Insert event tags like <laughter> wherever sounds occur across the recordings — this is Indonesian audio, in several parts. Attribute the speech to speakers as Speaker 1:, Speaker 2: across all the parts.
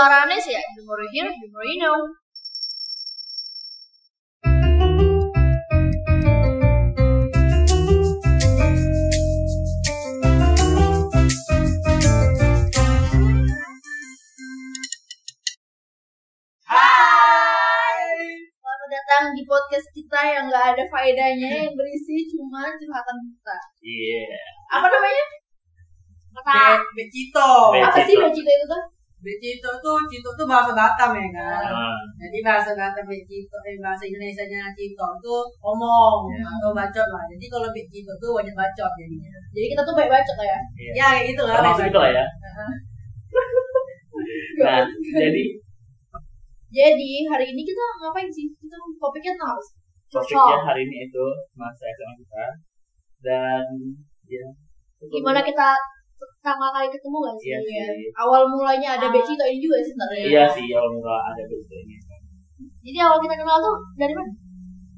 Speaker 1: ketularannya sih ya the more you hear the more you know Selamat datang di podcast kita yang nggak ada faedahnya yang berisi cuma curhatan kita.
Speaker 2: Iya.
Speaker 1: Apa namanya? Kata
Speaker 3: Be- Becito.
Speaker 2: Be-
Speaker 1: apa sih
Speaker 2: becito
Speaker 1: itu tuh?
Speaker 3: Becito tuh, Cito tuh bahasa Batam ya kan.
Speaker 2: Ah,
Speaker 3: Jadi bahasa Batam Becito, eh bahasa Indonesianya Cito itu omong
Speaker 2: Ya.
Speaker 3: atau bacot lah. Jadi kalau Becito tuh banyak bacot jadinya.
Speaker 1: Jadi kita tuh baik bacot lah ya.
Speaker 2: iya.
Speaker 3: Ya kayak gitu lah.
Speaker 2: Termasuk
Speaker 3: baik
Speaker 2: itu lah ya. Nah, jadi
Speaker 1: Jadi hari ini kita ngapain sih? Kita topiknya tentang apa sih?
Speaker 2: topiknya hari ini itu masa SMA kita dan ya.
Speaker 1: Gimana kita pertama kali ketemu gak sih?
Speaker 2: Iya
Speaker 1: ya?
Speaker 2: sih.
Speaker 1: Awal mulanya ada
Speaker 3: Ah.
Speaker 1: becito ini juga sih sebenarnya.
Speaker 2: Iya sih, kalau murah ada begitu ini.
Speaker 1: Jadi awal kita kenal tuh dari mana?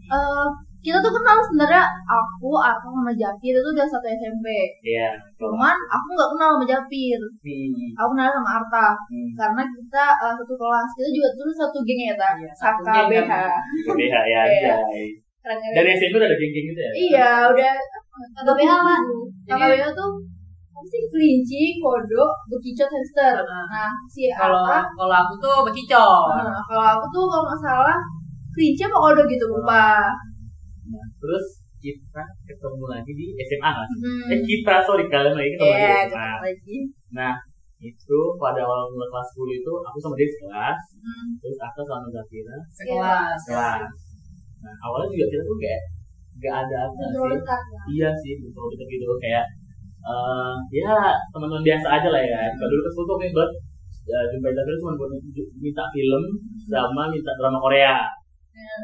Speaker 1: Eh, kita tuh kenal sebenarnya aku, aku sama Japir itu udah satu SMP.
Speaker 2: Iya.
Speaker 1: Cuman aku nggak kenal sama Japir.
Speaker 2: Hmm,
Speaker 1: Aku kenal sama Arta
Speaker 2: hmm.
Speaker 1: karena kita eh, satu kelas. Kita juga dulu satu geng ya, tak?
Speaker 3: Iya, satu
Speaker 1: KBH.
Speaker 3: geng kan.
Speaker 2: BH ya,
Speaker 1: Iya. kan?
Speaker 2: Dari SMP udah ada geng-geng gitu ya?
Speaker 1: Iya, udah KBH apa?
Speaker 3: Jadi-
Speaker 1: KBH tuh apa sih kelinci, kodok, bekicot, hamster.
Speaker 3: Nah,
Speaker 1: Nah, si
Speaker 3: Kalau kalau aku tuh Becicot.
Speaker 1: nah, kalau aku tuh kalau nggak salah kelinci apa kodok gitu lupa.
Speaker 2: Nah, terus kita ketemu lagi di SMA sih?
Speaker 1: Hmm.
Speaker 2: Eh kita, sorry kalian lagi ketemu
Speaker 1: Iya,
Speaker 2: lagi di SMA.
Speaker 1: ketemu lagi.
Speaker 2: Nah, itu pada awal mulai kelas 10 itu aku sama dia sekelas,
Speaker 1: Hmm.
Speaker 2: terus aku sama Zafira
Speaker 3: Sekelas.
Speaker 2: kelas. Nah, awalnya juga kita tuh kayak gak ada apa sih.
Speaker 1: ya.
Speaker 2: Iya sih, betul gitu gitu kayak eh ya teman-teman biasa aja lah ya. Kalau dulu ke school tuh buat uh, jumpa Zafira cuma buat minta film sama minta drama Korea.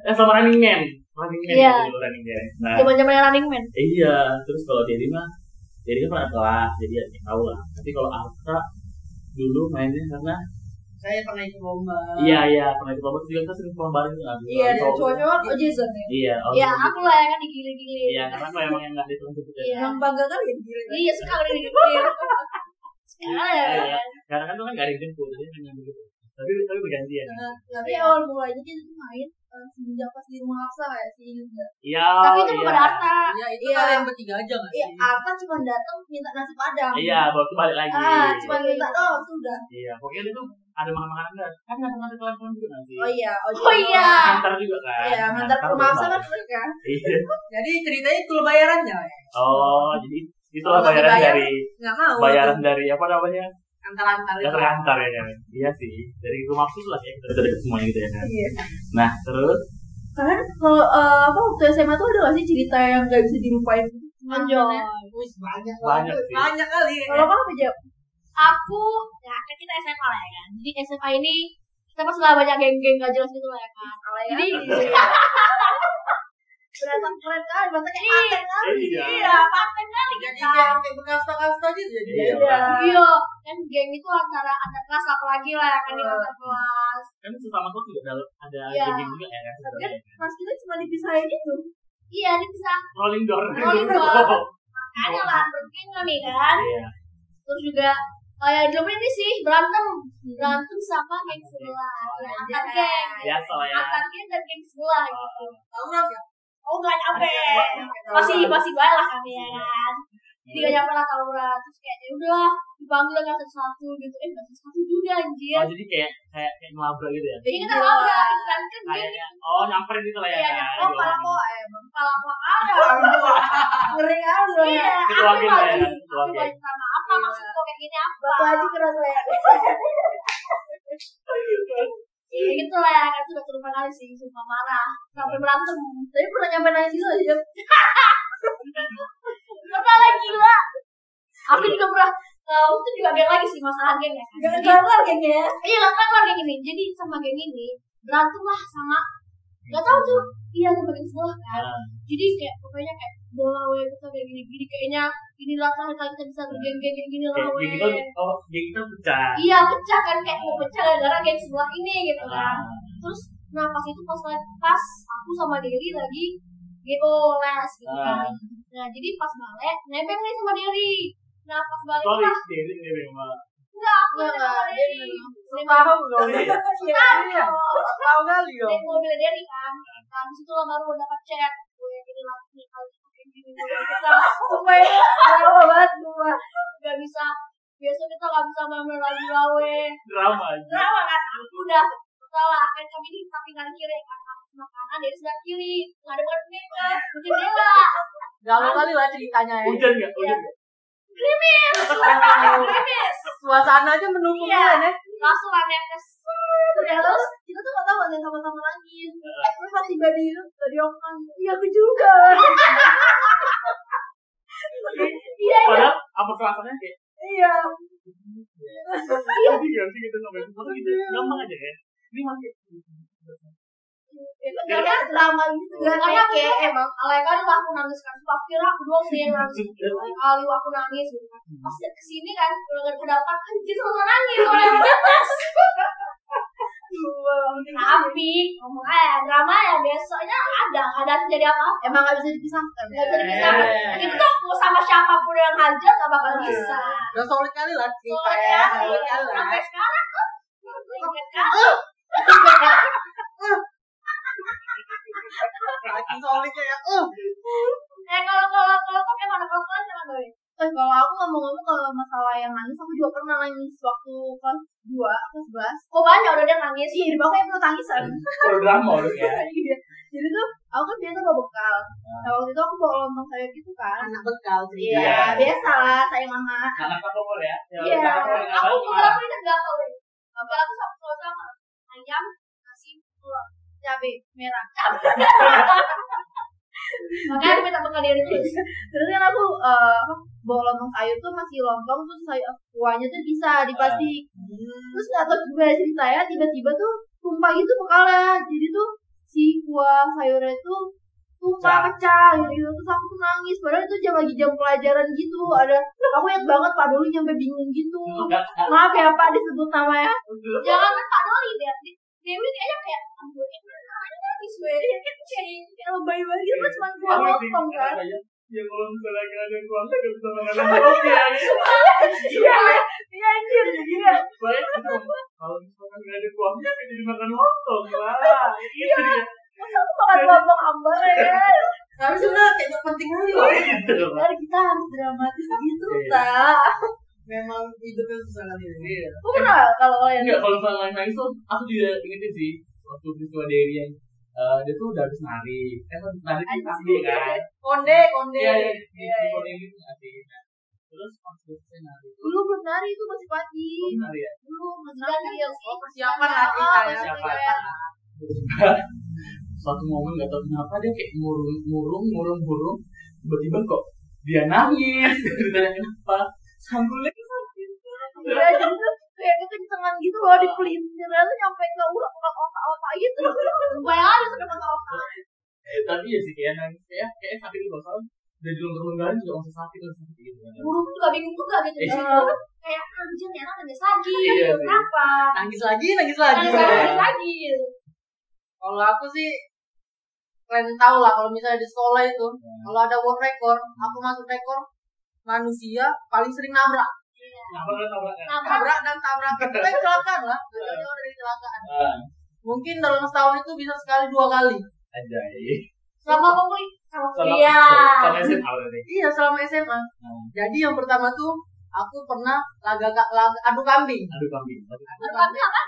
Speaker 2: Eh sama Running Man, Running Man
Speaker 1: Iya.
Speaker 2: gitu, Running Man. Nah,
Speaker 1: Zaman-zaman running man.
Speaker 2: Iya, terus kalau Dedi mah, Dedi kan pernah kelas, jadi ya dia tahu lah. Tapi kalau Altra dulu mainnya karena
Speaker 3: Saya pernah ikut lomba.
Speaker 2: iya iya pernah di kelompok juga kita sering pulang bareng kan.
Speaker 1: Iya, dan cowok-cowok oh Jason ya.
Speaker 2: Iya, oh,
Speaker 1: Ya,
Speaker 2: gitu.
Speaker 1: aku lah yang kan digili-gili.
Speaker 2: Iya, karena aku emang yang nggak dituntut gitu
Speaker 1: Iya.
Speaker 2: ya.
Speaker 3: Yang bangga ya gila.
Speaker 1: Iya, sekali digili.
Speaker 2: Iya,
Speaker 1: Sekarang
Speaker 2: iya. Karena kan tuh kan nggak ada yang jemput, jadi hanya begitu. Tapi tapi bergantian.
Speaker 1: Nah, tapi awal mulanya kita tuh main eh, semenjak pas di rumah Aksa ya sih ingat nggak?
Speaker 2: Iya.
Speaker 1: Tapi itu
Speaker 2: iya.
Speaker 1: bukan Arta.
Speaker 3: Iya, itu
Speaker 1: Iya.
Speaker 3: kalian bertiga aja nggak
Speaker 1: Iya,
Speaker 3: sih?
Speaker 1: Arta cuma datang minta nasi padang.
Speaker 2: Iya, baru balik lagi.
Speaker 1: Ah, cuma minta doang sudah.
Speaker 2: Iya, pokoknya itu ada makan makanan enggak? Kan nggak ngantar kelas juga nanti.
Speaker 1: Oh iya,
Speaker 4: Oh iya.
Speaker 2: Ngantar juga kan.
Speaker 1: Iya, ngantar ke rumah Aksa kan mereka.
Speaker 2: Iya.
Speaker 3: Jadi ceritanya itu bayarannya. ya?
Speaker 2: Oh, jadi itulah
Speaker 3: Kalau nggak
Speaker 2: bayaran
Speaker 3: dibayar,
Speaker 2: dari
Speaker 3: mau.
Speaker 2: bayaran dari apa namanya?
Speaker 3: Antar-antar.
Speaker 2: Gak terkantar ya kan? Iya sih, dari rumah khusus lah ya kita dekat semuanya gitu ya kan.
Speaker 1: Iya.
Speaker 2: Nah terus
Speaker 1: Kalian kalau eh, apa waktu SMA tuh ada gak sih cerita yang gak bisa dilupain?
Speaker 3: Wih, banyak
Speaker 2: Banyak sih.
Speaker 3: Banyak kali.
Speaker 1: Kalau kamu apa?
Speaker 4: Aku, ya kan kita SMA lah ya kan. Jadi SMA ini kita pasti lah banyak geng-geng gak jelas gitu lah ya kan. Jadi <laughs>
Speaker 1: Berasa keren kali, berasa kayak paten kali.
Speaker 2: Iya.
Speaker 4: iya, paten kali
Speaker 3: Jadi
Speaker 4: kita.
Speaker 3: kayak kayak berkasta-kasta gitu jadi.
Speaker 2: Iya.
Speaker 1: Iya.
Speaker 4: Iya, kan geng itu antara antar kelas apalagi lah ya kan di
Speaker 1: Iya.
Speaker 4: antar kelas.
Speaker 2: kan sesama kelas juga ada ada
Speaker 4: Iya.
Speaker 2: geng juga ya kan?
Speaker 1: Tapi kan pas kita cuma dipisahin itu.
Speaker 4: Iya, bisa
Speaker 2: Rolling door.
Speaker 4: Rolling door. <laughs> makanya lah bergeng kami kan.
Speaker 2: Iya.
Speaker 4: Terus juga kayak dulu ini sih berantem. Berantem sama geng sebelah. Ya, antar geng.
Speaker 2: Biasa ya.
Speaker 4: antar geng dan geng sebelah gitu.
Speaker 3: Tawuran ya?
Speaker 4: oh nggak nyampe. Masih masih baik lah kami ya kan. Jadi gak nyampe lah tawuran. Terus kayak ya udah dipanggil kan satu-satu gitu. Eh nggak satu juga anjir.
Speaker 2: Oh jadi kayak kayak kayak ngelabrak gitu ya?
Speaker 4: jadi kita tahu ya kan. Kan geng
Speaker 2: Kayaknya. oh nyamperin gitu lah ya
Speaker 4: Iya,
Speaker 2: kan?
Speaker 1: Oh, malah kok em.
Speaker 4: kepala kepala ada
Speaker 1: Ngeri kali. Loh ya.
Speaker 4: iya aku
Speaker 2: ya,
Speaker 4: lagi
Speaker 2: ketua
Speaker 4: aku lagi apa
Speaker 1: Iya.
Speaker 4: maksud kok kayak gini apa
Speaker 1: Batu aja keras lah ya.
Speaker 4: Iya gitu lah ya kan sudah turun kali sih sumpah marah sampai berantem
Speaker 1: Tapi pernah nyampe nangis itu aja.
Speaker 4: Pernah lah gila. Aku juga pernah uh, itu juga geng lagi sih masalah geng ya. kan.
Speaker 1: Jangan
Speaker 4: Jadi,
Speaker 1: kelar gengnya ya.
Speaker 4: iya gak keluar geng ini. Jadi sama geng ini berantem lah sama gak tahu tuh iya sama geng sebelah kan. Jadi kayak pokoknya kayak bola kita kayak gini gini kayaknya inilah terakhir kali kita bisa bergeng-geng kayak gini we.
Speaker 2: geng kita oh geng kita pecah.
Speaker 4: Iya pecah kan kayak mau pecah gara-gara geng sebelah ini gitu kan.
Speaker 2: Ah,
Speaker 4: Terus nah pas itu pas pas aku sama Dery lagi GO les gitu
Speaker 2: Ah.
Speaker 4: kan. Nah jadi pas balik nebeng nih sama Dery. Nah pas balik
Speaker 2: Sorry,
Speaker 4: lah
Speaker 2: Dery ini memang.
Speaker 4: enggak aku
Speaker 1: Enggak,
Speaker 4: nebeng sama Dery.
Speaker 1: memang
Speaker 3: Tahu kali. Iya. Tahu kali yo.
Speaker 4: naik mobil dari kan nah di situ lah baru dapat chat gue ini lagi kita supaya lama banget gua nggak bisa. Biasa kita nggak bisa main lagi gawe
Speaker 2: Drama aja.
Speaker 4: drama kan? Udah. Salah kan kami di samping kanan kiri kan? Sama kanan dari sebelah kiri. Nggak ada buat mereka mungkin dia lah
Speaker 3: Galau kali lah ceritanya ya.
Speaker 2: Hujan nggak? Hujan nggak?
Speaker 4: krimis
Speaker 3: Oh,
Speaker 4: krimis
Speaker 3: Suasana aja mendukung
Speaker 4: Iya.
Speaker 3: kan ya.
Speaker 4: langsung aneh
Speaker 1: terus kita tuh gak tahu ada sama-sama nangis eh gue pas tiba di tadi om nangis iya aku juga <laughs> iya iya.
Speaker 2: Padahal apa rasanya kayak
Speaker 1: iya.
Speaker 2: Gak sih gitu ngapain foto gitu. Gampang aja kan. Ini masih
Speaker 1: karena drama gitu kan
Speaker 4: karena aku
Speaker 1: kayak
Speaker 4: tuh emang alay lah aku nangis kan Sumpah kira aku doang sih yang nangis. <laughs> Kali aku nangis gitu kan. Pas ke sini kan udah ke depan anjir sama nangis batas <laughs> tapi ngomong aja drama ya besoknya nggak ada jadi apa
Speaker 1: emang gak bisa dipisahkan
Speaker 4: nggak bisa dipisahkan kita tuh mau sama siapa pun yang ngajar nggak bakal bisa
Speaker 3: Udah solid kali lah cerita ya.
Speaker 4: sih,
Speaker 3: Solid kali lah.
Speaker 4: sampai sekarang tuh inget kan <laughs>
Speaker 3: Saking solidnya ya. Uh.
Speaker 4: eh kalau kalau kalau kok gimana kalau kalian gimana doi
Speaker 1: Eh, kalau aku ngomong-ngomong kalau masalah yang nangis, aku juga pernah nangis waktu kelas 2, kelas 11.
Speaker 4: kok banyak udah dia nangis
Speaker 1: Iya, di bawah kayak perlu tangisan.
Speaker 2: Kalau drama udah ya. <laughs>
Speaker 1: Iya. Jadi tuh, aku kan biasa bawa bekal. Nah, waktu itu aku bawa lontong sayur gitu kan.
Speaker 3: Anak bekal cerita.
Speaker 1: Iya, biasa lah, sayang mama.
Speaker 2: Anak apa kok ya? Ya,
Speaker 1: Iya.
Speaker 2: yang
Speaker 4: aku bekal aku ingat gak tau deh bekal aku sama sama sama ayam nasi telur
Speaker 1: Cabe merah. <laughs>
Speaker 4: makanya aku minta bekal dari terus
Speaker 1: Terus kan aku eh, apa, bawa lontong sayur tuh masih lontong terus sayur kuahnya tuh bisa di plastik. Terus nggak tahu gimana ceritanya tiba-tiba tuh tumpah gitu bekalnya. Jadi tuh si kuah sayurnya tuh tumpah pecah. gitu terus aku tuh nangis. Padahal itu jam lagi jam pelajaran gitu. Ada aku ingat banget Pak Doli nyampe bingung gitu. Maaf ya Pak disebut namanya
Speaker 4: jangan kan Pak Doli Di- Dewi kayaknya kayak aduh ini namanya nangis weh. Kayak
Speaker 1: kayak lebay banget gitu kan cuma
Speaker 2: sih?
Speaker 1: lontong kan.
Speaker 2: Apa ya? Kalau misalnya nggak ada uang nggak bisa makan kopi <laughs> ya.
Speaker 1: iya iya anjir iya
Speaker 2: Baik itu. Kalau misalkan nggak ada uang nggak jadi makan lontong lah. Itu dia.
Speaker 1: masa aku makan lontong ambar ya
Speaker 3: Tapi sebenarnya kayak gak penting kali loh.
Speaker 1: Ntar kita harus dramatis gitu
Speaker 2: Iya.
Speaker 1: tak
Speaker 3: Memang hidupnya susah kali ya.
Speaker 2: Iya.
Speaker 1: Aku pernah kalau kalian
Speaker 2: Enggak, kalau misalnya main nangis tuh aku juga ingetin sih waktu peristiwa Dewi yang eh, dia tuh udah habis nari, kan nari kan sambil kan,
Speaker 3: Konde, konde.
Speaker 2: iya iya, di
Speaker 1: Iya, iya.
Speaker 2: gitu nggak sih? Nah, terus pas selesai nari itu,
Speaker 1: dulu belum nari itu masih pagi.
Speaker 2: Oh, nari ya,
Speaker 1: dulu masih nari
Speaker 4: dia sih
Speaker 3: Oh, persiapan lah cerita ya.
Speaker 2: persiapan. <laughs> Suatu momen nggak tahu kenapa dia kayak murung murung murung murung. Tiba-tiba kok dia nangis. <laughs> Ditanya kenapa? Sambulnya sakit.
Speaker 1: Iya, jadi tuh kayak kekencengan gitu loh di pelintir tuh nyampe ke urat urat otak-otak gitu.
Speaker 4: aja sampai mata otak
Speaker 2: eh, tapi ya sih kayak nangis kayak kayak sakit juga soalnya udah di longgar longgaran juga masih sakit masih sakit gitu kan
Speaker 4: burung juga bingung juga gitu
Speaker 2: Iya.
Speaker 4: Eh, kayak anjir nih anak nangis lagi
Speaker 2: Iya sih.
Speaker 4: kenapa
Speaker 3: Nangis lagi, nangis lagi.
Speaker 4: nangis lagi nangis lagi gitu.
Speaker 3: Kalau aku sih kalian tahu lah kalau misalnya di sekolah itu
Speaker 2: Hmm.
Speaker 3: kalau ada world record aku masuk rekor manusia paling sering nabrak
Speaker 2: nabrak kan
Speaker 4: nabrak
Speaker 3: dan tabrak. Itu kan kecelakaan lah. Jauh dari kecelakaan. Mungkin dalam setahun itu bisa sekali dua kali.
Speaker 2: Aja
Speaker 4: selama aku kuliah. Sama
Speaker 2: sama
Speaker 4: kuliah
Speaker 2: sama SMA berarti.
Speaker 3: Iya selama SMA
Speaker 2: Hmm.
Speaker 3: jadi yang pertama tuh aku pernah laga, laga adu kambing.
Speaker 2: Aduh kambing.
Speaker 3: Adu kambing.
Speaker 4: Apa?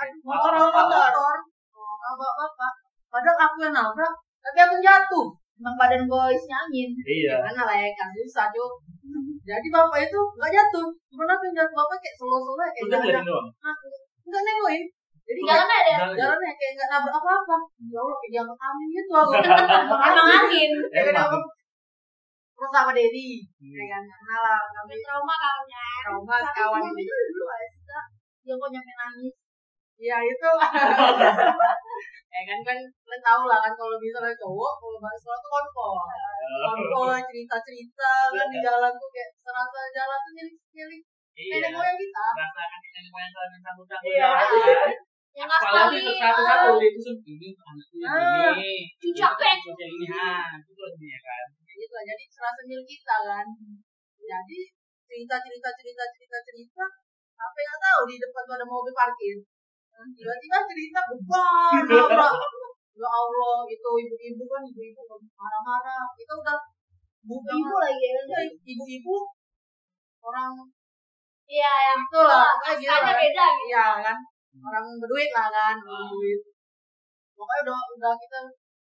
Speaker 3: adu motor motor. Bapak bapak padahal aku yang nabrak tapi aku jatuh.
Speaker 1: Emang badan gue isinya angin.
Speaker 2: iya.
Speaker 3: Gimana lah ya kan susah cuy. Jadi bapak itu nggak jatuh, cuma aku yang jatuh bapak kayak selo-selo kayak
Speaker 2: udah
Speaker 3: nggak
Speaker 2: doang
Speaker 3: nggak nengokin. Jadi
Speaker 4: Jalan
Speaker 3: kayak
Speaker 4: aja dia.
Speaker 2: Jalan aja.
Speaker 3: jalannya kayak nggak nabrak apa-apa. Ya Allah kayak diangkat angin gitu aku. <laughs>
Speaker 4: Emang angin.
Speaker 3: Kayak terus sama Dedi,
Speaker 2: Hmm.
Speaker 3: ya kan kenal lah kami
Speaker 4: Trauma kawannya.
Speaker 3: trauma
Speaker 1: Tapi
Speaker 3: kawan ini.
Speaker 1: itu dulu gak sih? Yang kok nyampe nangis.
Speaker 3: Ya itu. <laughs> ya kan kan kalian tahu lah kan kalau misalnya cowok kalau bahas soal tuh konkol. Konkol <laughs> cerita-cerita kan di jalan tuh kayak serasa jalan tuh milik-milik
Speaker 2: iya
Speaker 3: nenek moyang kita.
Speaker 2: rasakan di nenek moyang kalian cabut-cabut
Speaker 1: Iya.
Speaker 2: jalan
Speaker 4: Yang
Speaker 2: apalagi
Speaker 4: aspalin.
Speaker 2: satu-satu dia itu ini anakku yang
Speaker 3: Ah.
Speaker 2: ini
Speaker 4: Cucak pek.
Speaker 2: Cucak yang ini ha itu lebih ya kan
Speaker 3: gitu lah jadi serasa milik kita kan jadi cerita cerita cerita cerita cerita sampai nggak tahu di depan tuh ada mobil parkir tiba-tiba cerita <laughs> beban nabrak ya Allah itu ibu-ibu kan ibu-ibu marah-marah. Itu udah bukan
Speaker 1: Ibu lagi ya.
Speaker 3: Ya, ibu-ibu orang
Speaker 4: Iya, yang
Speaker 3: itulah kayak gitu.
Speaker 4: kastanya
Speaker 3: lah.
Speaker 4: beda gitu.
Speaker 3: Iya kan. Orang berduit lah kan orang berduit. Pokoknya udah udah kita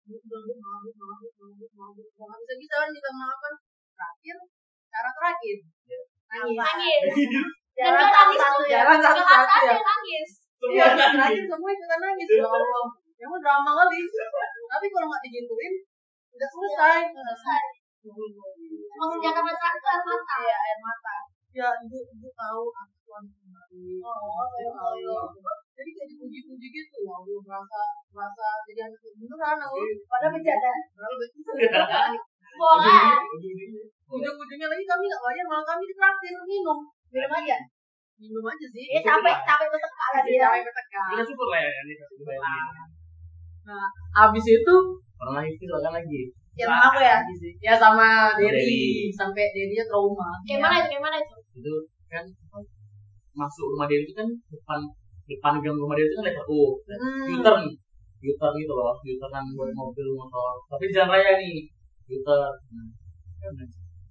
Speaker 3: udah udah mabuk mabuk mabuk mabuk udah nggak bisa bisa kan kita makan terakhir cara terakhir. Nangis.
Speaker 4: Nangis. <laughs> Dan nangis.
Speaker 1: ya.
Speaker 3: jalan ya
Speaker 4: yang nangis.
Speaker 3: Iya terakhir semua ikutan nangis ya Allah yang mau drama kali tapi kalau nggak digituin udah selesai
Speaker 4: Selesai. Senjata mata itu air mata.
Speaker 1: Iya, air mata.
Speaker 3: ya ibu ibu tahu aku tuan kembali
Speaker 1: Oh, ya Allah.
Speaker 3: jadi kayak dipuji-puji gitu ya Allah merasa merasa jadi anak beneran aku
Speaker 1: Padahal bercanda. <laughs>
Speaker 4: Boleh.
Speaker 3: ujung-ujungnya lagi kami nggak bayar malah kami ditraktir minum
Speaker 1: Minum aja.
Speaker 3: Minum aja sih
Speaker 1: Iya, capek, capek bertekak lah dia.
Speaker 3: capek bertekan
Speaker 2: Kita syukur lah ya ini kasih dibayar.
Speaker 3: habis itu
Speaker 2: Orang lagi itu kan lagi.
Speaker 1: Ya, sama aku ya.
Speaker 3: ya sama
Speaker 2: Dedi.
Speaker 3: Dedi sampai Dedi trauma
Speaker 4: Kayak mana itu? Kayak mana itu?
Speaker 2: Itu kan masuk rumah dia itu kan depan depan gang rumah dia itu kan letter U.
Speaker 3: Hmm.
Speaker 2: U-turn, U-turn gitu loh, U-turn kan buat mobil motor. Tapi di jalan raya nih, U-turn. Nah, kan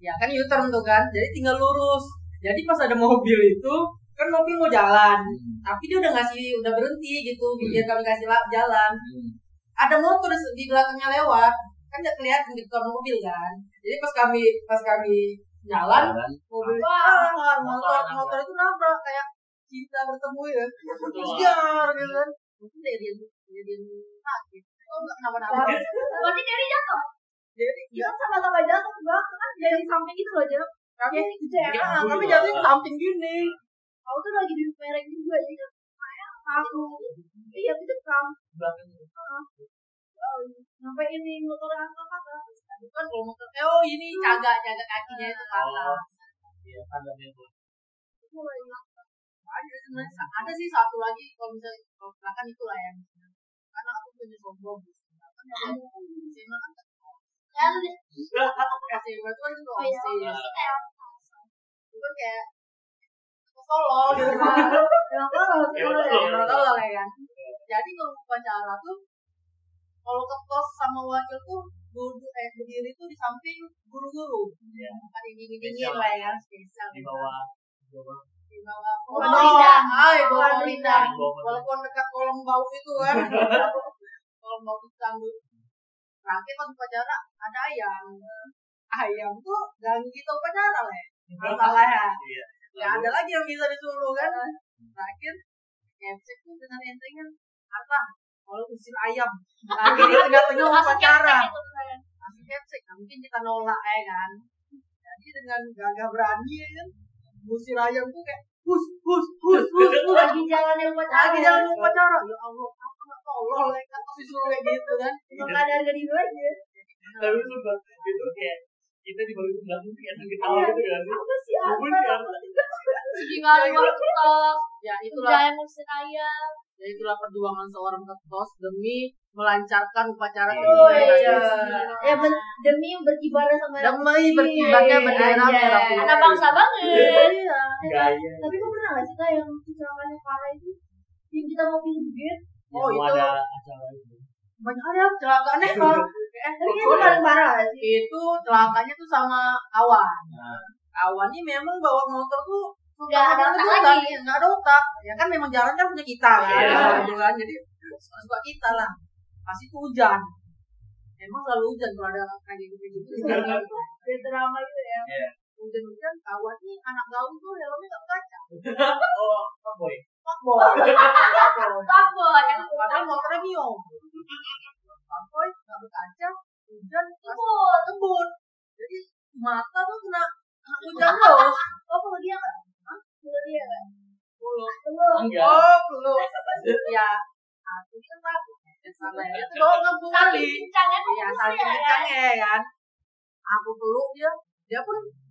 Speaker 3: ya kan U-turn tuh kan jadi tinggal lurus jadi pas ada mobil itu kan mobil mau jalan
Speaker 2: Hmm.
Speaker 3: tapi dia udah ngasih udah berhenti gitu biar kami kasih la- jalan
Speaker 2: Hmm.
Speaker 3: ada motor di- di belakangnya lewat kan nggak kelihatan di depan mobil kan jadi pas kami pas kami jalan
Speaker 2: Jalan.
Speaker 3: mobil
Speaker 4: Wah.
Speaker 3: ah, motor
Speaker 2: Motor
Speaker 3: motor itu nabrak kayak cinta bertemu ya. Jar gitu kan mungkin dari dia dari dia sakit oh nggak kenapa-napa
Speaker 4: Berarti dari jatuh.
Speaker 3: jadi
Speaker 1: Kita sama-sama jatuh belakang kan dari samping gitu loh, Jam.
Speaker 3: Kami
Speaker 1: Ya, gitu ya.
Speaker 3: ah, kami jatuhnya ke samping gini
Speaker 1: Aku tuh lagi di merek juga, jadi kan saya aku. Iya, itu kamu.
Speaker 2: Belakang.
Speaker 1: Sampai ini motor angkat apa?
Speaker 3: bukan kalau motor eh, oh ini caga caga kakinya itu ke atas
Speaker 2: Oh. Iya, tangannya tuh.
Speaker 3: ada sebenarnya ada sih satu lagi kalau misalnya kalau belakang itu lah yang karena aku punya sombong kan yang SMA kan
Speaker 4: Ya,
Speaker 3: SMA itu kan juga <laughs>
Speaker 4: oh iya.
Speaker 3: osis
Speaker 4: Kita ya.
Speaker 3: itu kan kayak tolol gitu
Speaker 1: Emang kalau
Speaker 2: Ya,
Speaker 1: kalau
Speaker 2: betul.
Speaker 3: Emang tolol ya kan jadi kalau upacara tuh kalau ketos sama wakil tuh duduk eh berdiri tuh di samping guru-guru
Speaker 2: Iya.
Speaker 3: bukan dingin dingin
Speaker 2: Spesial.
Speaker 3: lah ya spesial
Speaker 2: Di bawah. Di bawah.
Speaker 3: di bawah
Speaker 1: Pohon rindang.
Speaker 2: bawah.
Speaker 3: walaupun dekat kolong bau itu kan <laughs> kolong bau itu tangguh terakhir pas upacara ada ayam ayam tuh ganggu kita upacara lah ya masalah ya.
Speaker 2: Iya.
Speaker 3: nggak ada lagi yang bisa disuruh kan? Terakhir ngecek tuh dengan entengnya apa? Kalau usir ayam. Lagi di tengah-tengah upacara. masih ngecek nah, mungkin kita nolak ya kan? Jadi dengan gagah berani ya kan? Usir ayam tuh kayak hus hus hus hus
Speaker 1: lagi jalan yang upacara.
Speaker 3: lagi jalan upacara. Ya Allah aku nggak tolol ya kan? Disuruh kayak gitu kan?
Speaker 1: Nggak ada harga diri aja.
Speaker 2: Tapi itu kayak kita di bawah sebelah tuh yang ketawa gitu kan.
Speaker 1: Apa sih apa?
Speaker 2: sih,
Speaker 4: Sedih kali waktu tos.
Speaker 3: ya itulah
Speaker 4: Jangan musik ayam.
Speaker 3: ya itulah perjuangan seorang ketos demi melancarkan upacara
Speaker 2: Iya.
Speaker 1: Oh iya.
Speaker 3: Indonesia.
Speaker 1: Ya ben, demi berkibarnya sama
Speaker 3: Demi berkibarnya bendera
Speaker 1: Anjay.
Speaker 3: merah putih.
Speaker 4: Anak bangsa banget.
Speaker 3: Iya.
Speaker 1: Tapi kok pernah gak sih Kak, yang kecelakaannya parah itu? Yang kita mau juga.
Speaker 3: Oh,
Speaker 2: Yang
Speaker 3: itu.
Speaker 2: ada acara itu.
Speaker 3: banyak ada kecelakaannya Pak. <laughs> eh,
Speaker 1: Tapi itu paling parah gak sih?
Speaker 3: itu celakanya tuh sama awan
Speaker 2: Nah,
Speaker 3: awan ini memang bawa motor tuh
Speaker 4: Nggak ada otak lagi.
Speaker 3: ya, nggak ada otak ya kan memang jalan kan punya kita kan
Speaker 2: Iya.
Speaker 3: gitu kan jadi suka kita lah pasti itu hujan emang selalu hujan kalau ada kayak gitu kayak gitu <laughs>
Speaker 1: Dari drama itu ya.
Speaker 2: Iya.
Speaker 3: hujan hujan kawan nih anak gaul tuh helmnya nggak kaca <laughs>
Speaker 2: Oh,
Speaker 3: fuckboy Fuckboy. <laughs>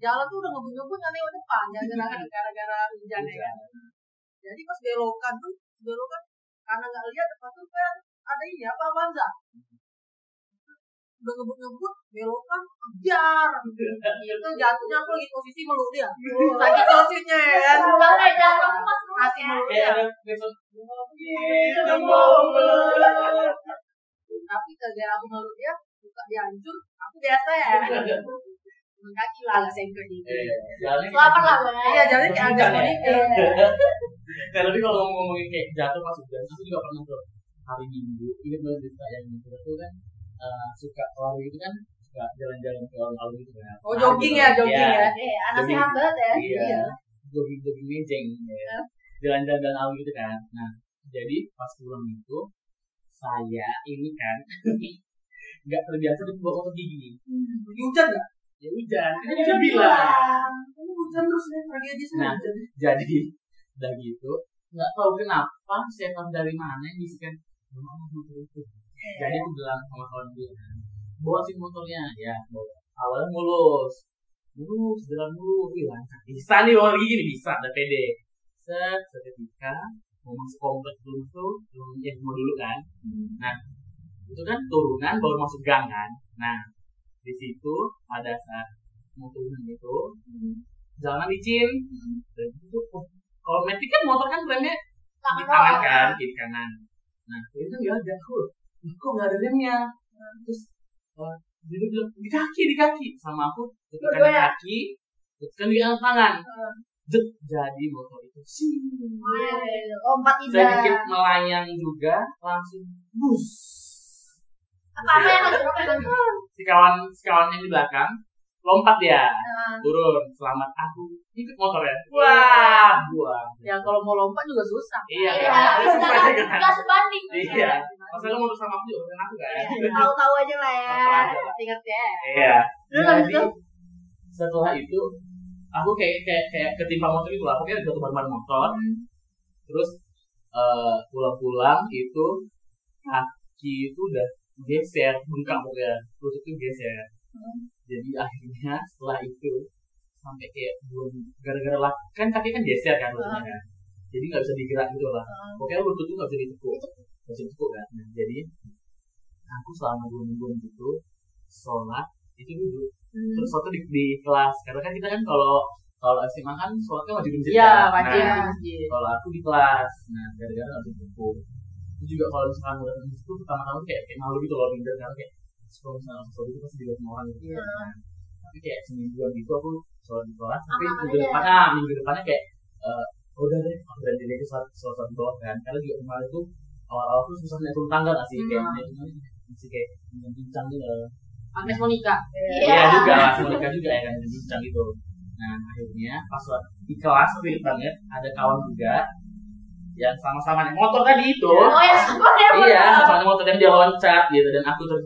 Speaker 3: jalan tuh udah ngebut-ngebut kan lewat depan. Ya, gara- gara-gara hujan ya kan. Jadi pas belokan tuh, belokan karena nggak lihat depan tuh kan ada ini apa Avanza. Udah ngebut-ngebut, belokan, kejar. Itu jatuhnya aku lagi posisi meluk dia. Lagi posisinya ya kan.
Speaker 4: Jalan aku pas
Speaker 3: Masih ya.
Speaker 2: the moment.
Speaker 3: Tapi gara aku meluk dia, buka dia hancur, aku biasa ya. Temen kaki lah, agak sengker gitu.
Speaker 4: Selamat lah, Bang.
Speaker 3: Iya, jalan kayak agak.
Speaker 2: Nah, tapi kalau ngomongin kayak jatuh pas hujan, aku juga pernah tuh hari Minggu, ingat banget cerita yang gitu tuh kan eh, suka lari itu kan suka jalan-jalan ke alun-alun gitu kan.
Speaker 3: Oh, jogging ya, jogging
Speaker 2: Iya.
Speaker 3: ya.
Speaker 1: Eh, anak sehat banget ya.
Speaker 2: Iya. Jogging jogging mejeng ya. Jalan-jalan dan alun gitu kan. Nah, jadi pas pulang itu saya ini kan <laughs> nggak terbiasa untuk bawa kotor gigi.
Speaker 3: Lagi hujan nggak?
Speaker 2: Ya hujan, kan bisa bilang.
Speaker 3: Kamu hujan terus nih, sih
Speaker 2: Nah.
Speaker 3: hujan.
Speaker 2: Jadi udah gitu nggak tahu kenapa setan dari mana yang bisikan bawa motor itu. Jadi aku bilang sama kawan gue bawa sih motornya ya bawa. Awalnya mulus, mulus jalan mulus, wih lancar. Bisa nih bawa gigi nih bisa, ada pede. Set seketika mau masuk komplek dulu tuh, belum yang mau dulu kan. Nah itu kan turunan baru masuk gang kan. Nah di situ pada saat mau turunan itu jalanan licin. Dan itu oh, kalau metik kan motor kan remnya di tangan kan kiri kanan. Nah itu kan nggak ada kok kok nggak ada remnya? Terus uh, dia bilang di kaki di kaki. Sama aku tekan di
Speaker 1: Dua-duanya?
Speaker 2: kaki tekan di tangan. Jet, jadi motor itu. Sih
Speaker 1: Lompat
Speaker 2: sedikit
Speaker 1: indah.
Speaker 2: melayang juga langsung bus
Speaker 4: Apa-apa yang apa yang hancur?
Speaker 2: si kawan si kawan yang di belakang lompat dia.
Speaker 1: Nah,
Speaker 2: turun selamat. Aku ikut motor ya. Wah buang
Speaker 3: Yang kalau mau lompat juga susah.
Speaker 2: iya.
Speaker 4: Iya, nggak
Speaker 2: susah juga kan
Speaker 4: nggak sebanding.
Speaker 2: iya. Masalah motor sama aku juga aku
Speaker 1: Tahu-tahu aja lah ya.
Speaker 2: Tahu aja lah.
Speaker 3: Ingat ya.
Speaker 2: iya. Jadi setelah itu aku kayak kayak kayak ketimpa motor itu lah. Pokoknya jatuh ban motor. Terus eh, pulang-pulang itu kaki itu udah geser bengkak pokoknya terus itu geser. Jadi akhirnya setelah itu sampai kayak belum gara-gara lah kan kaki kan geser kan lututnya kan. Jadi nggak bisa digerak gitu lah. Pokoknya lutut tuh nggak bisa ditekuk. Nggak bisa ditekuk kan. Nah, jadi aku selama dua minggu gitu sholat itu duduk. Terus waktu di, di kelas karena kan kita kan kalau kalau SMA kan sholatnya wajib masjid
Speaker 3: Iya,
Speaker 2: kan?
Speaker 3: wajib
Speaker 2: nah,
Speaker 3: di
Speaker 2: kalau aku di kelas nah gara-gara nggak bisa juga kalau misalkan udah di situ pertama-tama kayak kayak malu gitu loh minder karena kayak kalau misalnya sholat itu pasti dilihat orang gitu
Speaker 3: Iya.
Speaker 2: kan. tapi kayak semingguan gitu aku sholat di kelas tapi minggu
Speaker 4: aja.
Speaker 2: depannya minggu depannya kayak eh, udah deh aku berhenti deh sholat sholat sholat di bawah kan karena juga kemarin tuh awal-awal tuh susah naik turun tangga nggak sih kayak
Speaker 3: Hmm.
Speaker 2: naik turun masih kayak bincang gitu.
Speaker 3: Agnes Monica.
Speaker 2: Iya juga lah, Monica juga ya kan bincang gitu. Nah akhirnya pas di kelas aku ingat banget ada kawan juga yang sama-sama naik motor tadi itu.
Speaker 4: Oh ya, sama ya.
Speaker 2: Iya, sama-sama naik motor dan dia loncat gitu dan aku ter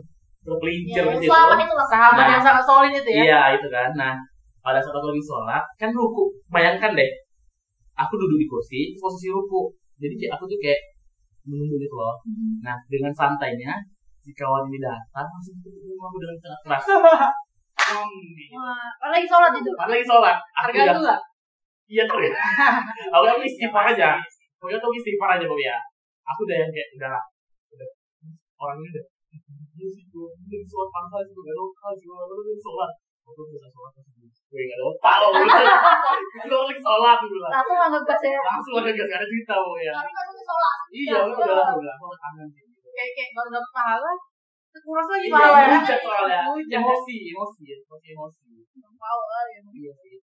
Speaker 2: terpelincir
Speaker 4: Ya,
Speaker 2: gitu.
Speaker 4: Selamat itu lah.
Speaker 3: Sahabat
Speaker 2: Nah.
Speaker 3: yang sangat solid itu ya.
Speaker 2: Iya itu kan. Nah pada saat aku lagi sholat kan ruku. Bayangkan deh, aku duduk di kursi posisi ruku. Jadi aku tuh kayak menunggu gitu loh. Nah dengan santainya si kawan ini datang langsung ketemu aku dengan sangat keras. <laughs>
Speaker 1: Wah, kan lagi sholat itu.
Speaker 2: Lagi sholat,
Speaker 3: Tergantung nggak?
Speaker 2: iya tuh <laughs> ya. Aku istighfar aja. Pokoknya tuh istighfar aja pokoknya. Aku udah yang kayak udah lah. Udah orang ini udah. Iya sih gue, ini sholat pangkal sih gue lokal sih gue udah sholat. Aku udah selesai sholat terus gue gak ada otak loh. Gue lagi sholat gue bilang.
Speaker 1: Langsung nggak ngegas ya.
Speaker 2: Langsung ada gas ada cerita pokoknya.
Speaker 4: Tapi kan itu sholat.
Speaker 2: Iya udah udah lah udah. Kangen sih.
Speaker 3: Kayak kayak baru dapat pahala, terkuras lagi
Speaker 2: Iya,
Speaker 3: pahala ya.
Speaker 2: hujat soalnya. Emosi, emosi, emosi, emosi.
Speaker 1: Power ya.
Speaker 2: Iya sih.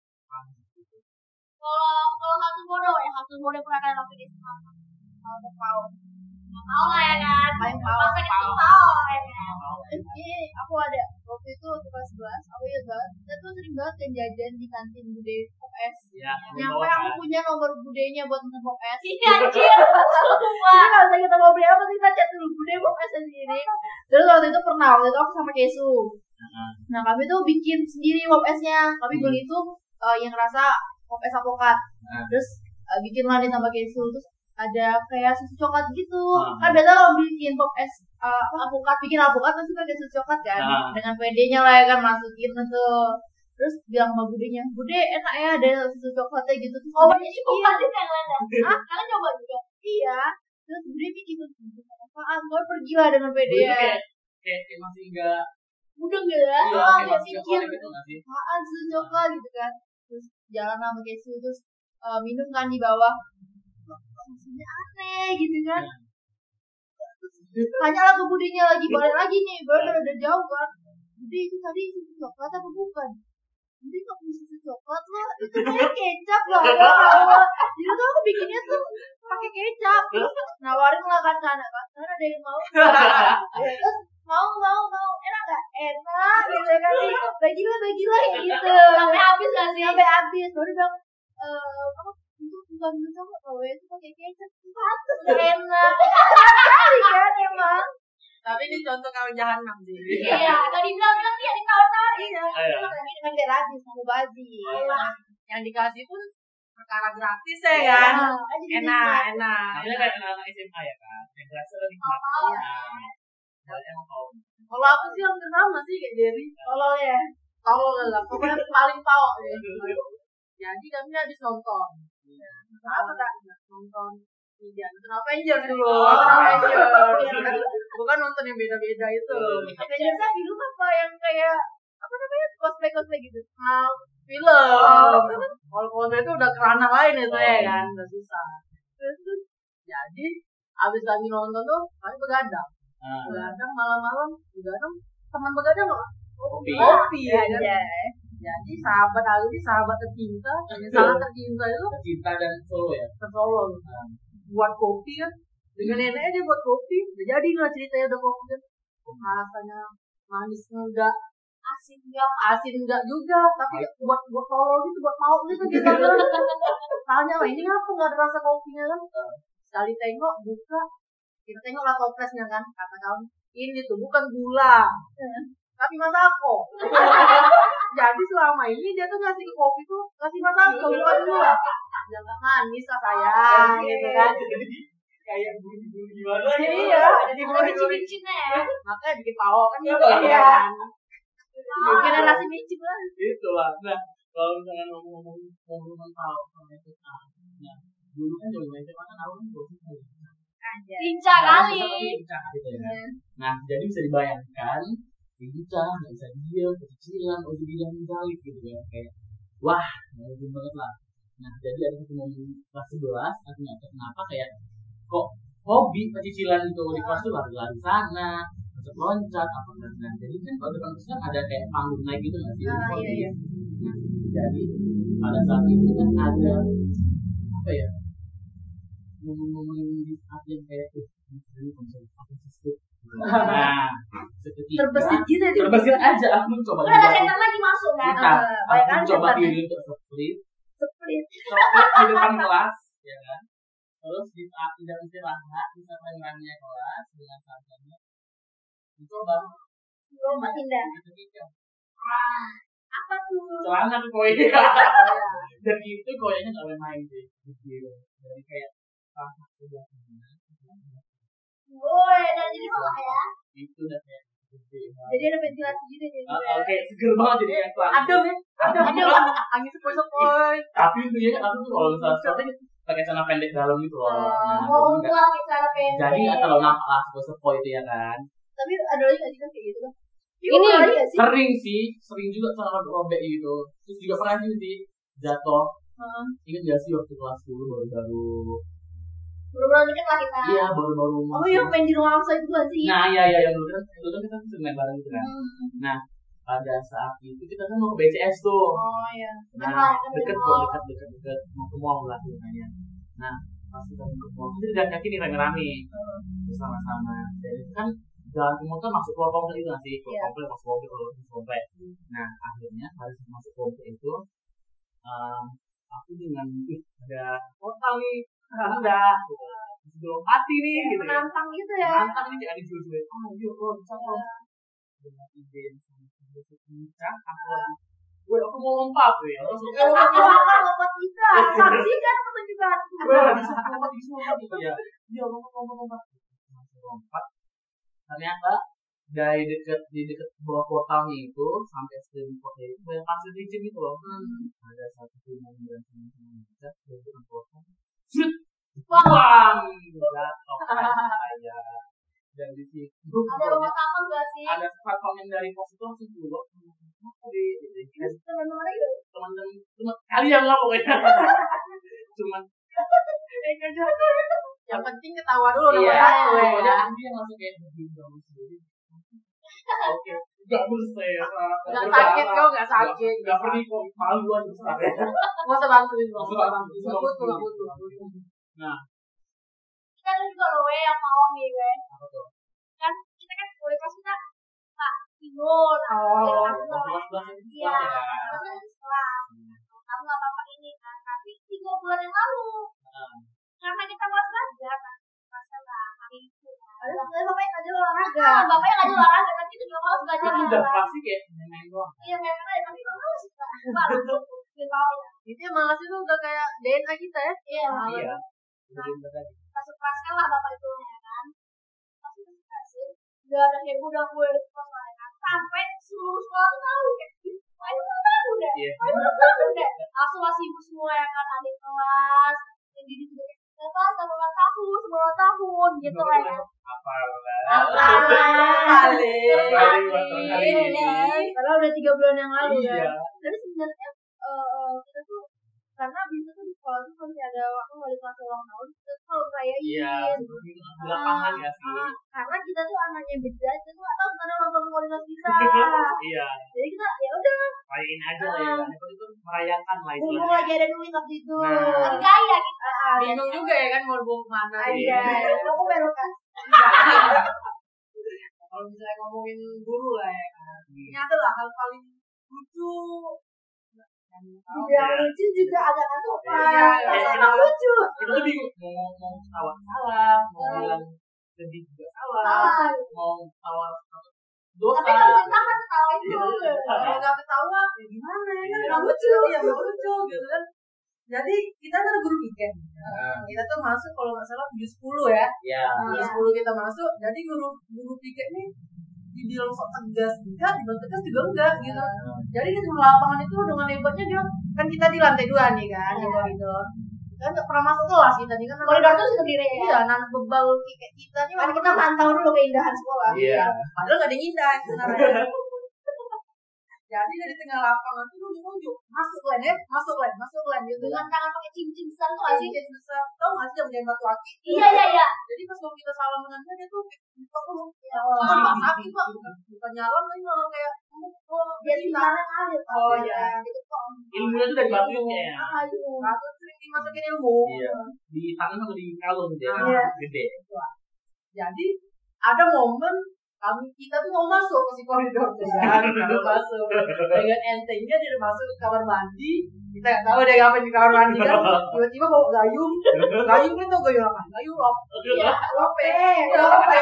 Speaker 4: Kalau kalau satu bodoh ya, satu bodoh pernah kalian lakuin di sekolah. Power. Nggak tahu lah ya kan.
Speaker 1: Paling power.
Speaker 4: Masa kita tahu ya kan.
Speaker 1: Aku ada waktu itu waktu kelas 11 aku ingat banget kita tuh sering banget kan jajan di kantin bude es
Speaker 2: Ya,
Speaker 1: nyampe aku punya nomor budenya buat nge es
Speaker 4: Ini anjir. Semua.
Speaker 1: Jadi kalau misalnya kita mau beli apa kita chat dulu bude es sendiri terus waktu itu pernah waktu itu aku sama Kesu nah kami tuh bikin sendiri pop esnya kami
Speaker 2: Hmm.
Speaker 1: beli itu eh, yang rasa pop es avokat
Speaker 2: Nah.
Speaker 1: terus eh, bikin lah nih sama Kesu terus ada kayak susu coklat gitu
Speaker 2: Ah.
Speaker 1: kan biasa kalau bikin pop es eh, apa, avokat bikin avokat pasti pakai susu coklat kan
Speaker 2: Ah.
Speaker 1: dengan PD-nya lah ya kan masukin tuh terus bilang sama budenya bude enak ya ada susu coklatnya gitu terus
Speaker 4: Oh, ini cukup
Speaker 1: iya
Speaker 4: yang lain ya.
Speaker 1: Hah? <laughs>
Speaker 4: Kalian coba juga.
Speaker 1: iya terus bude mikir apaan gue pergi lah dengan
Speaker 2: Gue itu
Speaker 1: ya
Speaker 2: kayak kayak masih enggak
Speaker 4: Mudeng gitu ya.
Speaker 2: iya,
Speaker 1: Ah,
Speaker 2: kayak enggak
Speaker 1: mikir.
Speaker 2: gitu
Speaker 1: apaan susu coklat gitu kan terus jalan sama Kesu terus eh, minum kan di bawah. Rasanya aneh gitu kan? Tanyalah ke budinya lagi balik lagi nih baru udah jauh kan. Budi itu tadi susu coklat apa bukan? Budi nggak punya susu coklat? Lah itu kayak kecap lah. Ya <laughs> jadi tuh aku bikinnya tuh pakai kecap. Terus? Nawarin lah kan ke anak kan "Kan ada yang mau. <laughs> Terus mau mau mau. Enak gak enak gitu kan sih bagilah bagilah ya gitu
Speaker 4: Sampai habis gak sih?
Speaker 1: sampai habis baru bilang eh apa itu bukan susu coklat kalau itu pakai kecap pantas enak sekali kan emang
Speaker 3: Tapi ini contoh kawan jahanam sih.
Speaker 4: Iya, tadi bilang-bilang dia ditawar-tawar. Iya.
Speaker 2: Ayo.
Speaker 1: ini kan kayak habis mau baji
Speaker 3: Yang dikasih pun perkara gratis ya kan. Enak, enak.
Speaker 2: Namanya kayak anak-anak SMA ya kan, yang berasa lebih.
Speaker 4: Oh,
Speaker 2: Nah, Soalnya emang kalau
Speaker 3: aku sih hampir sama sih kayak Jerry.
Speaker 1: tolol ya
Speaker 3: Tolol lah, pokoknya paling pawok ya. Jadi kami habis nonton. Apa tak? Nonton Iya, nonton Avengers dulu.
Speaker 2: Oh.
Speaker 3: Bukan nonton yang beda-beda itu.
Speaker 1: Avengers di rumah apa yang kayak apa namanya cosplay cosplay gitu
Speaker 3: Nah, film. Kalau cosplay itu udah kerana lain itu ya kan, udah susah. Jadi abis kami nonton tuh kami begadang.
Speaker 2: Ah,
Speaker 3: Begadang malam-malam, begadang teman begadang apa?
Speaker 2: kopi.
Speaker 3: Kopi ya kan.
Speaker 1: ya
Speaker 3: Jadi sahabat aku ini sahabat tercinta, yang sangat tercinta itu
Speaker 2: Cinta dan solo ya.
Speaker 3: Solo. Buat kopi kan, dengan neneknya dia buat kopi, udah jadi lah ceritanya udah kopi kan. Rasanya manis enggak,
Speaker 4: Asin enggak?
Speaker 3: asin enggak juga, tapi buat buat Solo gitu, buat mau gitu kita kan. <laughs> Tanya lah, ini apa nggak ada rasa kopinya kan? Sekali tengok, buka, kita tengok lah toplesnya kan, kata kamu, ini tuh bukan gula, tapi masako. <laughs> Jadi selama ini dia tuh ngasih ke kopi tuh ngasih masako, bukan gula. Jangan manis lah sayang, gitu kan. <laughs>
Speaker 2: Kayak bulu-bulu gimana
Speaker 3: Iya, jadi boleh
Speaker 4: micin-micinnya ya.
Speaker 3: Makanya bikin pawok kan gitu
Speaker 2: Iya.
Speaker 3: kan.
Speaker 1: mungkin ada nasi micin lah
Speaker 2: Itulah. Nah, kalau misalnya ngomong-ngomong ngomong tahu sama SMA, nah dulu kan zaman SMA kan aku kan kali.
Speaker 1: Aja
Speaker 4: Lincah kali.
Speaker 2: Lincah gitu ya. Nah, jadi bisa dibayangkan lincah, nggak bisa diam, kecicilan, udah bilang balik gitu ya. Kayak, wah, ngomongin banget lah. Nah, jadi ada satu momen kelas 11, artinya kenapa kayak kok hobi pecicilan itu di kelas tuh lari-lari sana, loncat-loncat, apa dan dan jadi kan kalau di kampus kan ada kayak panggung naik gitu nggak sih?
Speaker 1: Ah, iya, iya.
Speaker 2: Nah, jadi pada saat itu kan ada apa ya? Momen-momen saat yang kayak konsep apa sih itu? Nah,
Speaker 1: terbesit gitu ya
Speaker 2: terbesit aja aku coba
Speaker 4: Udah ada lagi masuk kan?
Speaker 2: aku coba diri untuk split
Speaker 1: split
Speaker 2: di depan kelas ya kan? Terus di saat tidak istirahat di saat rame-ramenya kelas dengan santainya dicoba.
Speaker 1: Lomba indah
Speaker 2: ketika
Speaker 1: apa tuh?
Speaker 2: Celana tuh koin <laughs> dan itu koinnya nggak main-main sih gitu dari kayak ah
Speaker 4: Woi, dan jadi malah ya.
Speaker 2: itu udah kayak
Speaker 1: jadi ada ventilasi gitu jadi
Speaker 2: Ah, ah, kayak seger banget jadi kayak kelas
Speaker 3: Adem ya, adem,
Speaker 2: Adem.
Speaker 3: Angin sepoi-sepoi.
Speaker 2: tapi itu ya aku tuh kalau misalnya sekarang pakai celana pendek dalam gitu loh. Nah,
Speaker 4: Mau
Speaker 2: jadi nggak-
Speaker 4: pulang di cara pendek.
Speaker 2: jadi nggak terlalu nampak lah sepoi itu ya kan.
Speaker 1: Tapi ada lagi nggak sih kan kayak gitu kan
Speaker 4: Ini-
Speaker 2: sering sih sering juga celana robek gitu. Terus juga pernah juga sih jatuh. Ingat gak sih waktu kelas 10 baru baru
Speaker 4: Bener-bener deket lah kita.
Speaker 2: iya baru baru
Speaker 1: oh yang main di ruang angsa itu sih.
Speaker 2: Nah iya iya yang dulu kan dulu kan kita sering main bareng gitu kan.
Speaker 1: Hmm.
Speaker 2: nah pada saat itu kita kan mau ke BCS tuh.
Speaker 1: Oh ya
Speaker 2: nah deket
Speaker 4: di
Speaker 2: kok
Speaker 4: mall.
Speaker 2: deket deket deket mau ke mall lah ceritanya nah pas kita mau ke mall kita jalan kaki nih rame-rame. Bersama-sama dan itu kan jalan ke mall kan masuk keluar komplek itu nggak sih? Keluar
Speaker 1: Iya.
Speaker 2: komplek masuk komplek keluar komplek. Nah akhirnya harus masuk komplek itu em, aku dengan ih ada hotel nih rendah gitu sebelum hati nih gitu ya.
Speaker 1: menantang gitu ya.
Speaker 2: Mantap nih ada jujur Oh iya oh bisa kok Dengan ide yang sangat besar kencang Aku lagi Gue aku mau lompat gue ya Langsung eh lompat
Speaker 1: Itu akan lompat kita saksikan pertunjukan
Speaker 2: Gue suka lompat di lompat gitu ya. Iya lompat lompat lompat. Langsung lompat. Ternyata dari deket di deket bawah portalnya itu sampai sebelum portal itu banyak pasir licin gitu loh. Ada satu kita dari portal. Sut, jatuh kan saya. Dan di situ
Speaker 4: Ada rumah gak sih?
Speaker 2: ada komen dari pos itu langsung di di-
Speaker 1: terus teman-teman itu
Speaker 2: teman-teman cuma kalian lah pokoknya <laughs> cuman
Speaker 1: eh
Speaker 3: Yang penting ketawa dulu
Speaker 2: Iya.
Speaker 3: ya.
Speaker 2: Langsung kayak. Oke, gak bisa ya.
Speaker 3: Nggak sakit kau nggak sakit.
Speaker 2: Gak perlu kok maluan besar.
Speaker 3: Nggak usah bantuin kok.
Speaker 2: usah bantuin.
Speaker 3: Butuh, nggak nggak butuh.
Speaker 4: Kita ada juga loh we yang mau nih we.
Speaker 2: Apa tuh?
Speaker 4: Kan kita kan boleh kelas kita Pak Timur.
Speaker 3: Oh,
Speaker 4: aku
Speaker 2: Oh, kelas-kelas ini
Speaker 4: Iya,
Speaker 2: kelas ya.
Speaker 4: kelas kelas. Kamu nggak apa-apa ini kan. Tapi tiga bulan yang lalu
Speaker 2: Nah,
Speaker 4: karena kita kelas belajar kan masalah hari itu kan.
Speaker 1: Padahal sebenarnya bapaknya ngajak olahraga.
Speaker 4: Ah, bapaknya nggak ada olahraga tapi itu juga malas belajar
Speaker 2: kan
Speaker 4: gitu
Speaker 2: udah
Speaker 4: kan.
Speaker 2: pasti kayak main doang.
Speaker 4: Iya memang ada tapi itu malas. Malas.
Speaker 3: Itu malas itu udah kayak DNA kita ya.
Speaker 4: Iya.
Speaker 2: Iya.
Speaker 4: Masuk kelas kan lah bapak itu ya kan. Masuk ke kasir. Udah ada heboh udah gue pas kan. Sampai seluruh sekolah tuh tahu kayak Ayo tahu deh.
Speaker 2: Iya.
Speaker 4: Ayo tahu deh. Langsung masih ibu semua ya kan adik kelas. Yang di juga kayak Bapak sama ulang tahun, sama ulang tahun gitu lah ya.
Speaker 2: Apa
Speaker 4: Apa?
Speaker 2: Mbak, terkali.
Speaker 4: Iya.
Speaker 1: Padahal udah tiga bulan yang lalu kan. Tapi sebenarnya eh, eh, kita tuh karena biasa tuh di sekolah tuh kalau ada waktu wali kelas ulang tahun kita tuh selalu ngerayain.
Speaker 2: Iya, seperti itu di lapangan ya sih.
Speaker 1: Ah, karena kita tuh anaknya beda, kita tuh nggak tahu gimana ulang tahun wali kelas kita. <laughs>
Speaker 2: Iya,
Speaker 1: Jadi kita ya udah
Speaker 2: rayain aja lah ya. Yang penting itu merayakan lah
Speaker 1: mumpung
Speaker 2: istilahnya.
Speaker 1: lagi ada duit waktu itu.
Speaker 2: Nah.
Speaker 4: Kaya gitu.
Speaker 1: Ah,
Speaker 3: Bingung juga ya kan mau dibawa ke mana.
Speaker 1: Iya, <laughs> aku belokan.
Speaker 3: Kalau misalnya ngomongin guru lah ya kan.
Speaker 2: Hmm.
Speaker 3: Ini adalah hal paling lucu.
Speaker 1: Yang lucu juga agak nggak sopan.
Speaker 3: Iya,
Speaker 1: Tapi
Speaker 2: iya.
Speaker 1: emang lucu.
Speaker 2: Kita tuh bingung mau mau ketawa salah, mau bilang sedih juga salah,
Speaker 4: Salah.
Speaker 2: mau ketawa dosa.
Speaker 4: Tapi nggak bisa ditahan ketawa itu.
Speaker 2: Iya.
Speaker 3: Kalau nggak ketawa, ya gimana ya kan?
Speaker 2: Iya.
Speaker 3: Nggak lucu, ya nggak lucu gitu kan. Jadi kita kan ada guru piket.
Speaker 2: Nah,
Speaker 3: Kita tuh masuk kalau nggak salah 7 10 ya. Tujuh sepuluh kita masuk. Jadi guru guru piket nih dibilang sok tegas enggak, dibilang tegas juga enggak gitu. Jadi di lapangan itu dengan hebatnya dia kan kita di lantai dua nih kan,
Speaker 1: Iya.
Speaker 3: gitu gitu. Kan nggak pernah masuk kelas kita nih kan.
Speaker 1: Koridor tuh sendiri ya.
Speaker 3: Iya, nan bebal piket kita nih.
Speaker 1: Kan kita pantau dulu keindahan sekolah.
Speaker 2: Iya.
Speaker 3: Padahal nggak ada yang indah sebenarnya. <laughs> Jadi dari tengah lapangan tuh nunjuk-nunjuk masuk len ya, masuk len, masuk len gitu
Speaker 4: Dengan
Speaker 3: kan.
Speaker 4: tangan pakai cincin besar tuh sih?
Speaker 3: Masih besar, tau nggak sih jam jam batu aki?
Speaker 4: Iya iya iya.
Speaker 3: Jadi pas mau kita salam dengan dia, dia tuh kayak buka dulu.
Speaker 1: Oh,
Speaker 3: Ah, Pak bukan nyalam tapi malah kayak oh,
Speaker 1: Biar gimana ngalir.
Speaker 3: Oh, iya.
Speaker 1: Gitu kok.
Speaker 2: Ilmunya tuh dari batu ya.
Speaker 1: Ah, iya.
Speaker 3: Batu sering dimasukin ilmu.
Speaker 2: Iya. Di tangan sama di kalung dia.
Speaker 3: Iya.
Speaker 2: Gede.
Speaker 3: Jadi ada momen kami kita tuh mau masuk ke si koridor tuh kan, <laughs> mau masuk. Dengan entengnya dia masuk ke kamar mandi. Kita nggak tahu dia ngapain di kamar mandi kan? <laughs> Tiba-tiba bawa gayung. Gayung kan tuh gayung apa? Gayung lop.
Speaker 2: Iya.
Speaker 3: lope. Lope.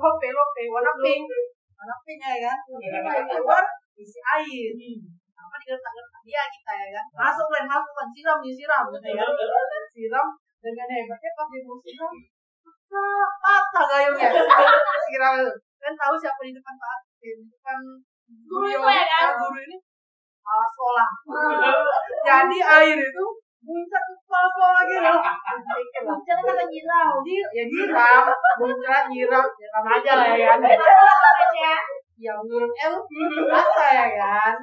Speaker 3: Lope lope. Warna pink. Warna pink ya kan? Keluar isi air. Apa digertak-gertak dia kita ya kan? Masuk len masuk len siram disiram ya. Kan siram. Dengan hebatnya pas patah patah gayungnya. Siram kan tahu siapa di depan Pak di depan
Speaker 4: Guru itu
Speaker 3: yang-
Speaker 4: ya kan?
Speaker 3: guru ini kepala sekolah <laughs> jadi air itu muncrat ke kepala sekolah gitu
Speaker 1: Jangan sampai nyirau.
Speaker 3: Nyir, ya nyiram, muncrat nyiram, ya sama aja lah ya kan.
Speaker 1: ya.
Speaker 3: Yang menurut El rasa ya kan.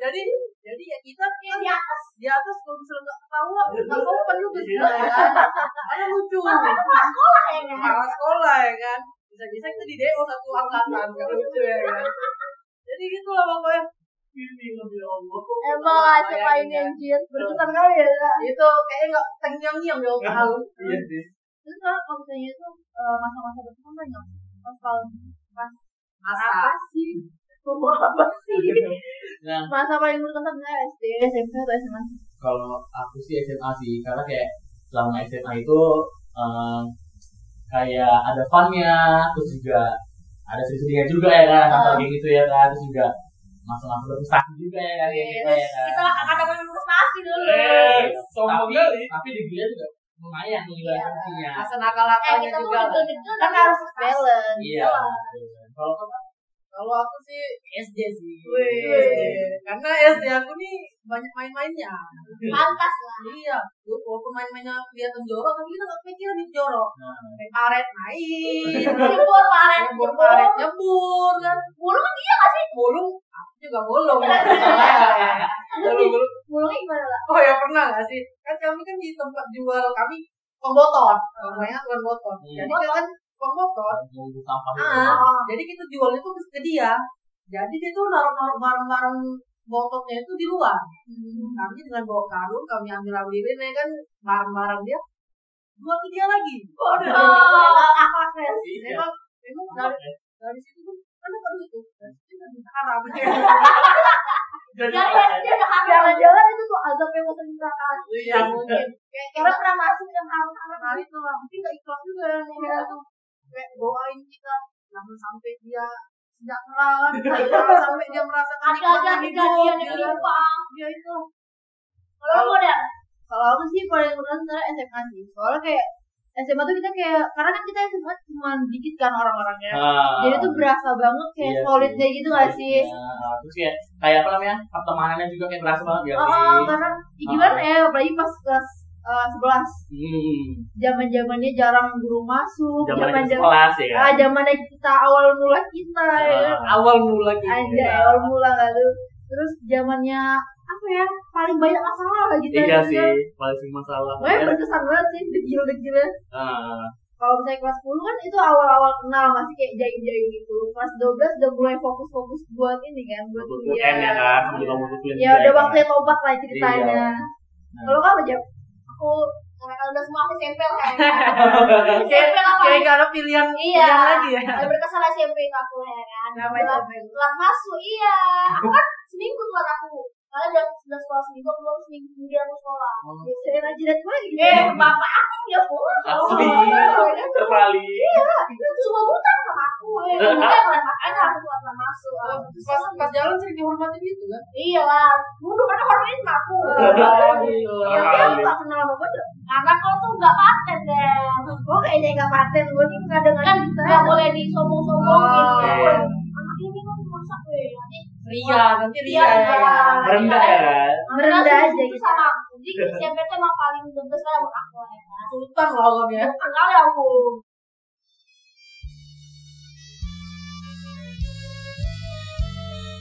Speaker 3: Jadi jadi ya kita kan di atas di atas kalau misalnya nggak ketawa nggak sopan juga sih ya kan. Karena lucu.
Speaker 4: Kepala sekolah ya kan?
Speaker 3: Kepala sekolah ya kan. Bisa-bisa kita di DO satu angkatan kan lucu ya kan. Jadi gitu lah pokoknya.
Speaker 2: Allah.
Speaker 1: Emang lah siapa ini anjir. Berkesan kali ya. Kak.
Speaker 3: Itu kayaknya nggak tengyang-nyang ya tahu.
Speaker 2: Iya sih.
Speaker 1: Terus kalau kalau misalnya itu eh, masa-masa berkesan banyak. Pas tahun pas
Speaker 3: Masa.
Speaker 1: apa sih? Ngomong <laughs> apa sih?
Speaker 2: Nah,
Speaker 1: Masa paling berkesan misalnya SD, SMP atau SMA?
Speaker 2: kalau aku sih SMA sih karena kayak selama SMA itu em, kayak ada funnya terus juga ada sedih-sedihnya juga ya kan? Atau kayak gitu ya kan? Terus juga masa-masa berprestasi juga ya kan? Kayak gitu ya kan?
Speaker 4: Kita lah kakak dapat prestasi dulu.
Speaker 2: Tapi tapi di dia juga lumayan menilai
Speaker 1: Iya.
Speaker 2: fungsinya
Speaker 3: Masa
Speaker 4: Eh
Speaker 3: nakal-nakalnya
Speaker 4: kita
Speaker 3: juga.
Speaker 1: Kan harus balance.
Speaker 2: iya kalau kamu
Speaker 3: Kalau aku sih SD sih.
Speaker 1: Wih.
Speaker 3: Karena SD aku nih banyak main-mainnya.
Speaker 4: Pantas lah.
Speaker 3: Iya, walaupun main-mainnya kelihatan jorok, tapi kita nggak pikiran itu jorok.
Speaker 2: Nah,
Speaker 3: Kayak karet main,
Speaker 4: Nyebur paret.
Speaker 3: nyebur karet nyebur kan.
Speaker 4: Bulu kan dia nggak sih?
Speaker 3: Bolong, aku juga bolong. Bolong, bolong.
Speaker 4: Bulunya gimana lah?
Speaker 3: Oh ya pernah nggak sih? Kan kami kan di tempat jual kami motor, namanya.
Speaker 2: Hmm.
Speaker 3: Jadi kan tukang motor.
Speaker 2: mau buka sampah gitu.
Speaker 3: Ah, jadi kita jualnya tuh ke dia. Jadi dia tuh naruh-naruh barang-barang motornya itu di luar. Kami dengan bawa karung, kami ambil ambilin ya kan barang-barang dia jual ke dia lagi.
Speaker 4: Bodoh.
Speaker 1: apa Fes?
Speaker 2: Iya.
Speaker 3: Memang memang dari, dari situ tuh kan apa itu? Dari situ kan haram. <laughs>
Speaker 2: Jadi apa?
Speaker 4: SD udah haram.
Speaker 1: Jangan-jangan itu tuh azab yang mau neraka.
Speaker 3: Iya mungkin. Kayak
Speaker 1: Karena pernah masuk yang haram-haram.
Speaker 3: Nah itu lah, mungkin gak ikhlas juga tuh kayak doain kita jangan sampai dia sejahtera jangan sampai dia merasakan
Speaker 4: Ada aja
Speaker 3: nikmatnya
Speaker 4: kejadian
Speaker 3: hidup,
Speaker 4: yang
Speaker 3: ya kan.
Speaker 4: timpang.
Speaker 3: Dia itu
Speaker 4: Kalau modern.
Speaker 1: Kalau aku sih paling berat sebenarnya SMA sih. Soalnya kayak SMA tuh kita kayak karena kan kita SMA cuma dikit kan orang-orangnya.
Speaker 2: Ah.
Speaker 1: Jadi tuh berasa banget kayak
Speaker 2: Iya
Speaker 1: solid
Speaker 2: sih.
Speaker 1: kayak gitu gak sih?
Speaker 2: Iya. Terus kayak kayak apa namanya? Pertemanannya juga kayak berasa banget ya
Speaker 1: Oh,
Speaker 2: sih.
Speaker 1: karena ya gimana ya apalagi pas kelas eh, 11
Speaker 2: Hmm.
Speaker 1: zaman zamannya jarang guru masuk
Speaker 2: Zaman kita kelas ya
Speaker 1: ah
Speaker 2: kan.
Speaker 1: zamannya kita awal mula kita ya kan?
Speaker 2: Ah.
Speaker 3: awal mula gitu.
Speaker 1: aja awal mula tuh terus zamannya apa ya paling banyak masalah lah gitu
Speaker 2: Iya
Speaker 1: aja.
Speaker 2: sih, paling sering masalah.
Speaker 1: Makanya berkesan banget sih degil-degilnya
Speaker 2: Ah.
Speaker 1: kalau misalnya kelas 10 kan itu awal-awal kenal masih kayak jaim-jaim gitu kelas 12 udah mulai fokus-fokus buat ini kan buat kuliah
Speaker 2: ya kan, sama juga untuk kuliah.
Speaker 1: ya
Speaker 2: juga
Speaker 1: udah
Speaker 2: kan.
Speaker 1: waktunya tobat lah ceritanya
Speaker 2: Nah.
Speaker 1: kalau kamu jawab
Speaker 4: Aku karena udah semua aku SMP lah ya. SMP lah
Speaker 3: Kayak gak ada pilihan
Speaker 4: Iya.
Speaker 3: pilihan lagi ya.
Speaker 4: Paling berkesan SMP aku ya kan. Telat- masuk iya. Aku kan seminggu telat aku. Karena udah sudah sekolah seminggu, aku baru seminggu kemudian aku sekolah.
Speaker 1: saya rajin dan lagi gitu
Speaker 4: Eh, bapak aku dia sekolah.
Speaker 2: Asli.
Speaker 4: Oh,
Speaker 2: Terkali.
Speaker 4: Cuma hutang sama aku. Eh, <laughs> lah, makanya aku telat masuk.
Speaker 3: Pas pas jalan sering dihormatin gitu kan.
Speaker 4: Iya lah, dulu kan hormatin aku.
Speaker 1: yang
Speaker 2: Terkali.
Speaker 1: dia nggak kenal sama gue
Speaker 4: Karena kau tuh nggak paten deh.
Speaker 1: gue kayaknya nggak paten gue nih nggak dengar
Speaker 4: Kan nggak boleh disombong-sombongin.
Speaker 3: Ria, nanti
Speaker 4: Iya,
Speaker 3: Ria ya.
Speaker 4: iya.
Speaker 2: Merendah ya kan.
Speaker 1: merendah aja gitu
Speaker 4: sama aku. Jadi SMP tuh emang paling the best buat aku ya.
Speaker 3: Sultan lah om ya.
Speaker 4: Bukan kali aku.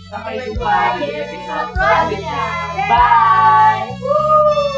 Speaker 2: Sampai jumpa di episode selanjutnya. Bye.